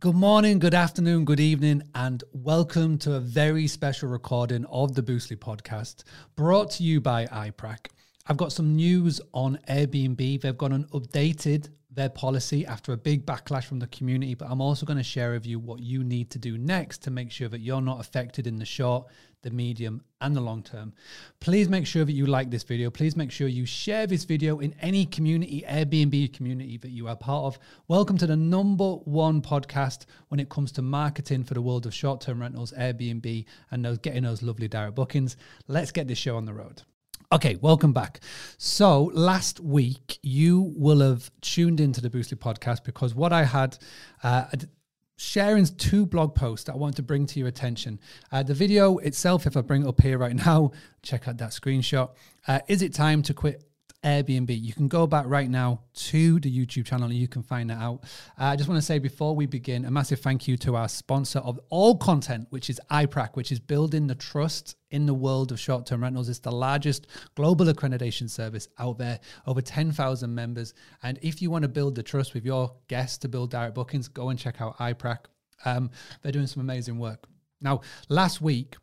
Good morning, good afternoon, good evening, and welcome to a very special recording of the Boostly podcast brought to you by iPrac. I've got some news on Airbnb. They've got an updated their policy after a big backlash from the community, but I'm also going to share with you what you need to do next to make sure that you're not affected in the short, the medium, and the long term. Please make sure that you like this video. Please make sure you share this video in any community, Airbnb community that you are part of. Welcome to the number one podcast when it comes to marketing for the world of short term rentals, Airbnb, and those getting those lovely direct bookings. Let's get this show on the road. Okay, welcome back. So last week you will have tuned into the Boostly podcast because what I had uh, sharing two blog posts that I want to bring to your attention. Uh, the video itself, if I bring it up here right now, check out that screenshot. Uh, is it time to quit Airbnb. You can go back right now to the YouTube channel and you can find that out. Uh, I just want to say before we begin, a massive thank you to our sponsor of all content, which is iPrac, which is building the trust in the world of short term rentals. It's the largest global accreditation service out there, over 10,000 members. And if you want to build the trust with your guests to build direct bookings, go and check out iPrac. Um, they're doing some amazing work. Now, last week,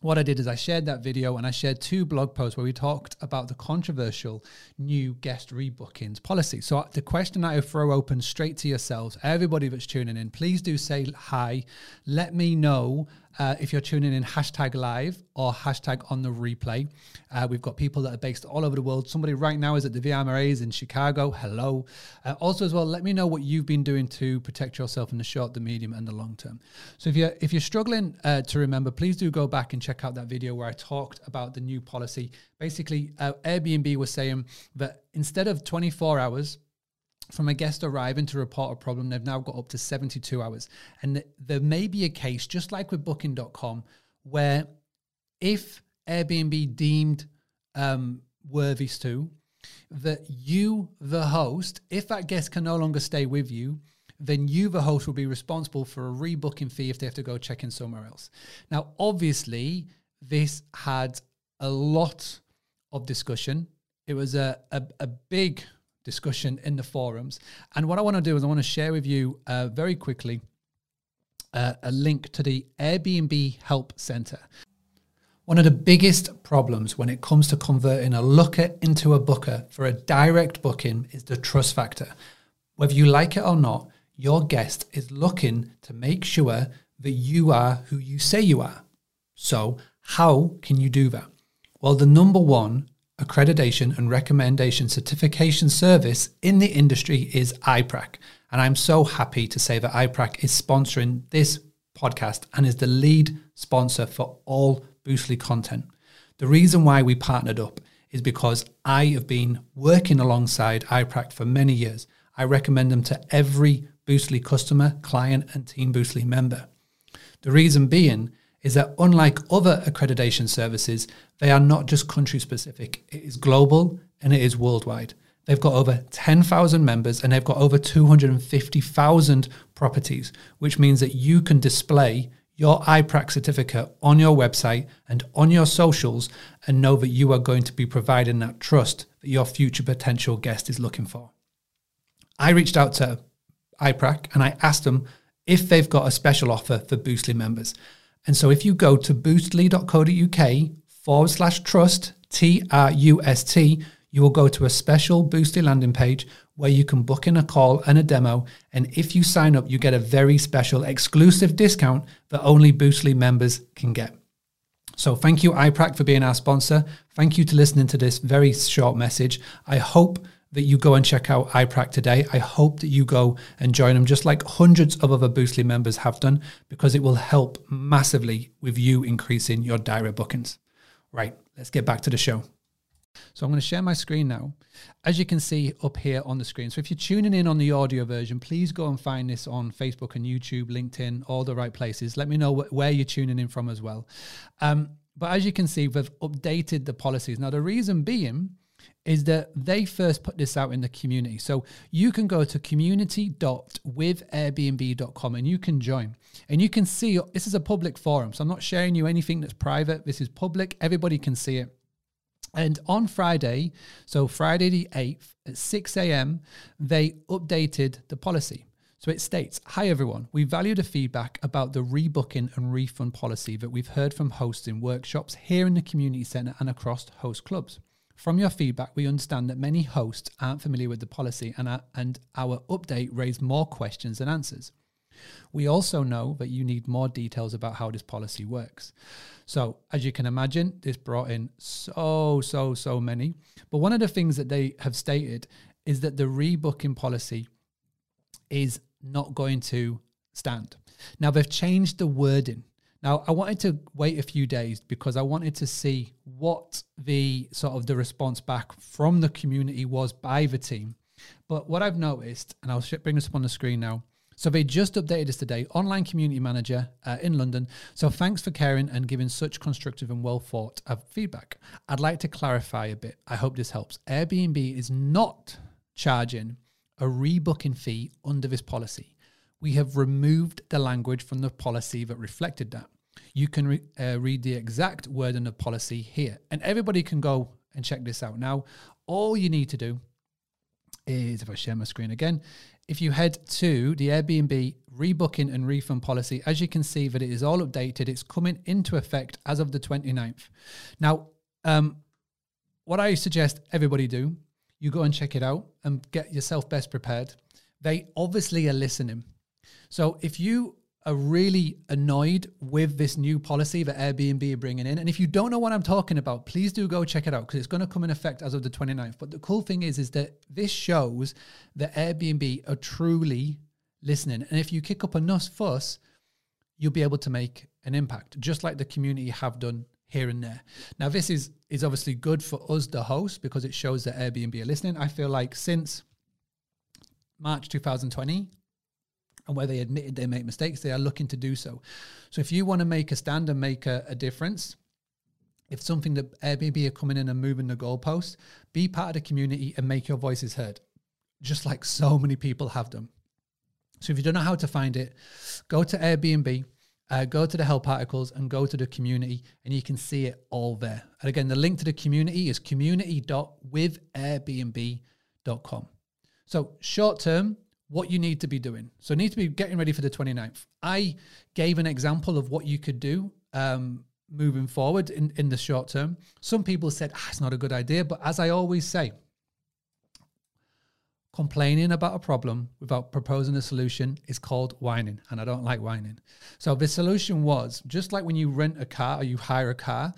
what I did is I shared that video and I shared two blog posts where we talked about the controversial new guest rebookings policy. So uh, the question I throw open straight to yourselves, everybody that's tuning in, please do say hi. Let me know uh, if you're tuning in, hashtag live or hashtag on the replay. Uh, we've got people that are based all over the world. Somebody right now is at the VMRAs in Chicago. Hello. Uh, also, as well, let me know what you've been doing to protect yourself in the short, the medium, and the long term. So if you're if you're struggling uh, to remember, please do go back and check out that video where I talked about the new policy. Basically, uh, Airbnb was saying that instead of 24 hours from a guest arriving to report a problem, they've now got up to 72 hours. And there may be a case, just like with booking.com, where if Airbnb deemed um, worthy to, that you, the host, if that guest can no longer stay with you, then you, the host, will be responsible for a rebooking fee if they have to go check in somewhere else. Now, obviously, this had a lot of discussion. It was a, a, a big discussion in the forums. And what I want to do is I want to share with you uh, very quickly uh, a link to the Airbnb Help Center. One of the biggest problems when it comes to converting a looker into a booker for a direct booking is the trust factor. Whether you like it or not, your guest is looking to make sure that you are who you say you are. So, how can you do that? Well, the number one accreditation and recommendation certification service in the industry is iPrac. And I'm so happy to say that iPrac is sponsoring this podcast and is the lead sponsor for all Boostly content. The reason why we partnered up is because I have been working alongside iPrac for many years. I recommend them to every Boostly customer, client, and Team Boostly member. The reason being is that unlike other accreditation services, they are not just country specific. It is global and it is worldwide. They've got over 10,000 members and they've got over 250,000 properties, which means that you can display your iPrac certificate on your website and on your socials and know that you are going to be providing that trust that your future potential guest is looking for. I reached out to iPrac and I asked them if they've got a special offer for Boostly members. And so if you go to boostly.co.uk forward slash trust, T R U S T, you will go to a special Boostly landing page where you can book in a call and a demo. And if you sign up, you get a very special exclusive discount that only Boostly members can get. So thank you, iPrac, for being our sponsor. Thank you to listening to this very short message. I hope that you go and check out iPrac today. I hope that you go and join them, just like hundreds of other Boostly members have done, because it will help massively with you increasing your direct bookings. Right, let's get back to the show. So I'm going to share my screen now. As you can see up here on the screen. So if you're tuning in on the audio version, please go and find this on Facebook and YouTube, LinkedIn, all the right places. Let me know wh- where you're tuning in from as well. Um, but as you can see, we've updated the policies. Now, the reason being is that they first put this out in the community. So you can go to community.withairbnb.com and you can join. And you can see this is a public forum. So I'm not sharing you anything that's private. This is public. Everybody can see it. And on Friday, so Friday the 8th at 6 a.m., they updated the policy. So it states Hi, everyone. We value the feedback about the rebooking and refund policy that we've heard from hosts in workshops here in the community centre and across host clubs. From your feedback, we understand that many hosts aren't familiar with the policy, and our, and our update raised more questions than answers. We also know that you need more details about how this policy works. So, as you can imagine, this brought in so, so, so many. But one of the things that they have stated is that the rebooking policy is not going to stand. Now, they've changed the wording. Now, I wanted to wait a few days because I wanted to see what the sort of the response back from the community was by the team. But what I've noticed, and I'll bring this up on the screen now, so they just updated us today, online community manager uh, in London. So thanks for caring and giving such constructive and well thought of feedback. I'd like to clarify a bit. I hope this helps. Airbnb is not charging a rebooking fee under this policy. We have removed the language from the policy that reflected that. You can re- uh, read the exact word in the policy here, and everybody can go and check this out. Now, all you need to do is, if I share my screen again, if you head to the Airbnb rebooking and refund policy, as you can see that it is all updated, it's coming into effect as of the 29th. Now, um, what I suggest everybody do, you go and check it out and get yourself best prepared. They obviously are listening. So if you are really annoyed with this new policy that Airbnb are bringing in. And if you don't know what I'm talking about, please do go check it out because it's going to come in effect as of the 29th. But the cool thing is, is that this shows that Airbnb are truly listening. And if you kick up enough fuss, you'll be able to make an impact, just like the community have done here and there. Now, this is is obviously good for us, the host, because it shows that Airbnb are listening. I feel like since March 2020, and where they admitted they make mistakes, they are looking to do so. So if you want to make a stand and make a, a difference, if something that Airbnb are coming in and moving the goalposts, be part of the community and make your voices heard, just like so many people have done. So if you don't know how to find it, go to Airbnb, uh, go to the help articles and go to the community and you can see it all there. And again, the link to the community is community.withairbnb.com. So short term, what you need to be doing. So need to be getting ready for the 29th. I gave an example of what you could do um, moving forward in, in the short term. Some people said, ah, it's not a good idea. But as I always say, complaining about a problem without proposing a solution is called whining. And I don't like whining. So the solution was just like when you rent a car or you hire a car,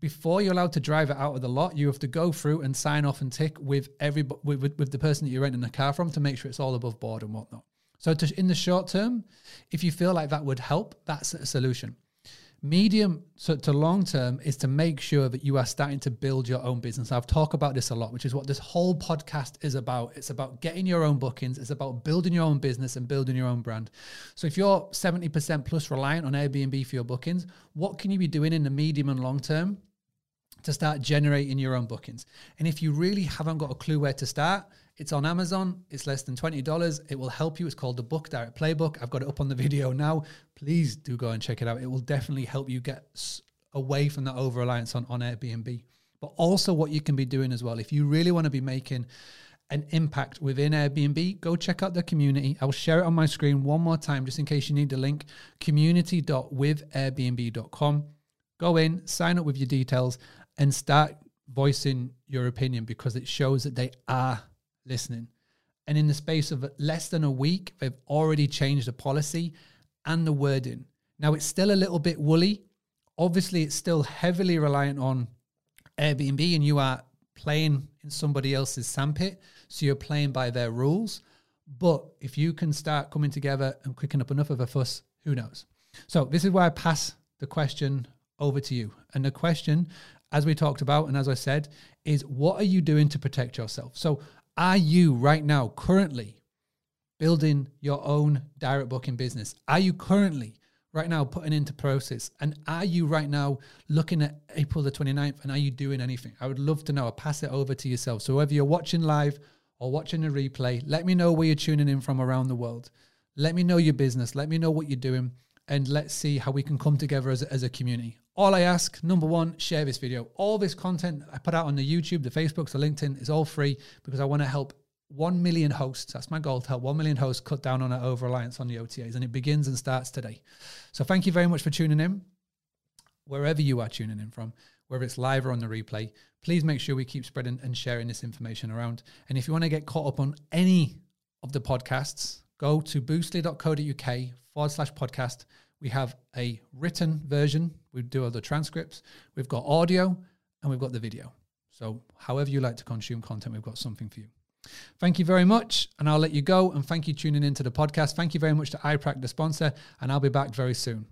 before you're allowed to drive it out of the lot, you have to go through and sign off and tick with every with, with the person that you're renting the car from to make sure it's all above board and whatnot. So, to, in the short term, if you feel like that would help, that's a solution. Medium so to long term is to make sure that you are starting to build your own business. I've talked about this a lot, which is what this whole podcast is about. It's about getting your own bookings, it's about building your own business and building your own brand. So if you're 70% plus reliant on Airbnb for your bookings, what can you be doing in the medium and long term to start generating your own bookings. And if you really haven't got a clue where to start, it's on Amazon. It's less than $20. It will help you. It's called the Book Direct Playbook. I've got it up on the video now. Please do go and check it out. It will definitely help you get away from that over reliance on, on Airbnb. But also, what you can be doing as well. If you really want to be making an impact within Airbnb, go check out the community. I'll share it on my screen one more time just in case you need the link community.withairbnb.com. Go in, sign up with your details, and start voicing your opinion because it shows that they are listening. And in the space of less than a week, they've already changed the policy and the wording. Now, it's still a little bit woolly. Obviously, it's still heavily reliant on Airbnb, and you are playing in somebody else's sandpit. So you're playing by their rules. But if you can start coming together and clicking up enough of a fuss, who knows? So this is why I pass the question over to you. And the question as we talked about, and as I said, is what are you doing to protect yourself? So, are you right now currently building your own direct booking business? Are you currently right now putting into process? And are you right now looking at April the 29th and are you doing anything? I would love to know. I'll pass it over to yourself. So, whether you're watching live or watching a replay, let me know where you're tuning in from around the world. Let me know your business. Let me know what you're doing. And let's see how we can come together as as a community. All I ask, number one, share this video. All this content I put out on the YouTube, the Facebooks, the LinkedIn is all free because I want to help 1 million hosts. That's my goal to help 1 million hosts cut down on our over reliance on the OTAs. And it begins and starts today. So thank you very much for tuning in, wherever you are tuning in from, whether it's live or on the replay. Please make sure we keep spreading and sharing this information around. And if you want to get caught up on any of the podcasts, go to boostly.co.uk forward slash podcast. We have a written version. We do other transcripts. We've got audio and we've got the video. So, however you like to consume content, we've got something for you. Thank you very much, and I'll let you go. And thank you tuning into the podcast. Thank you very much to iPrac, the sponsor, and I'll be back very soon.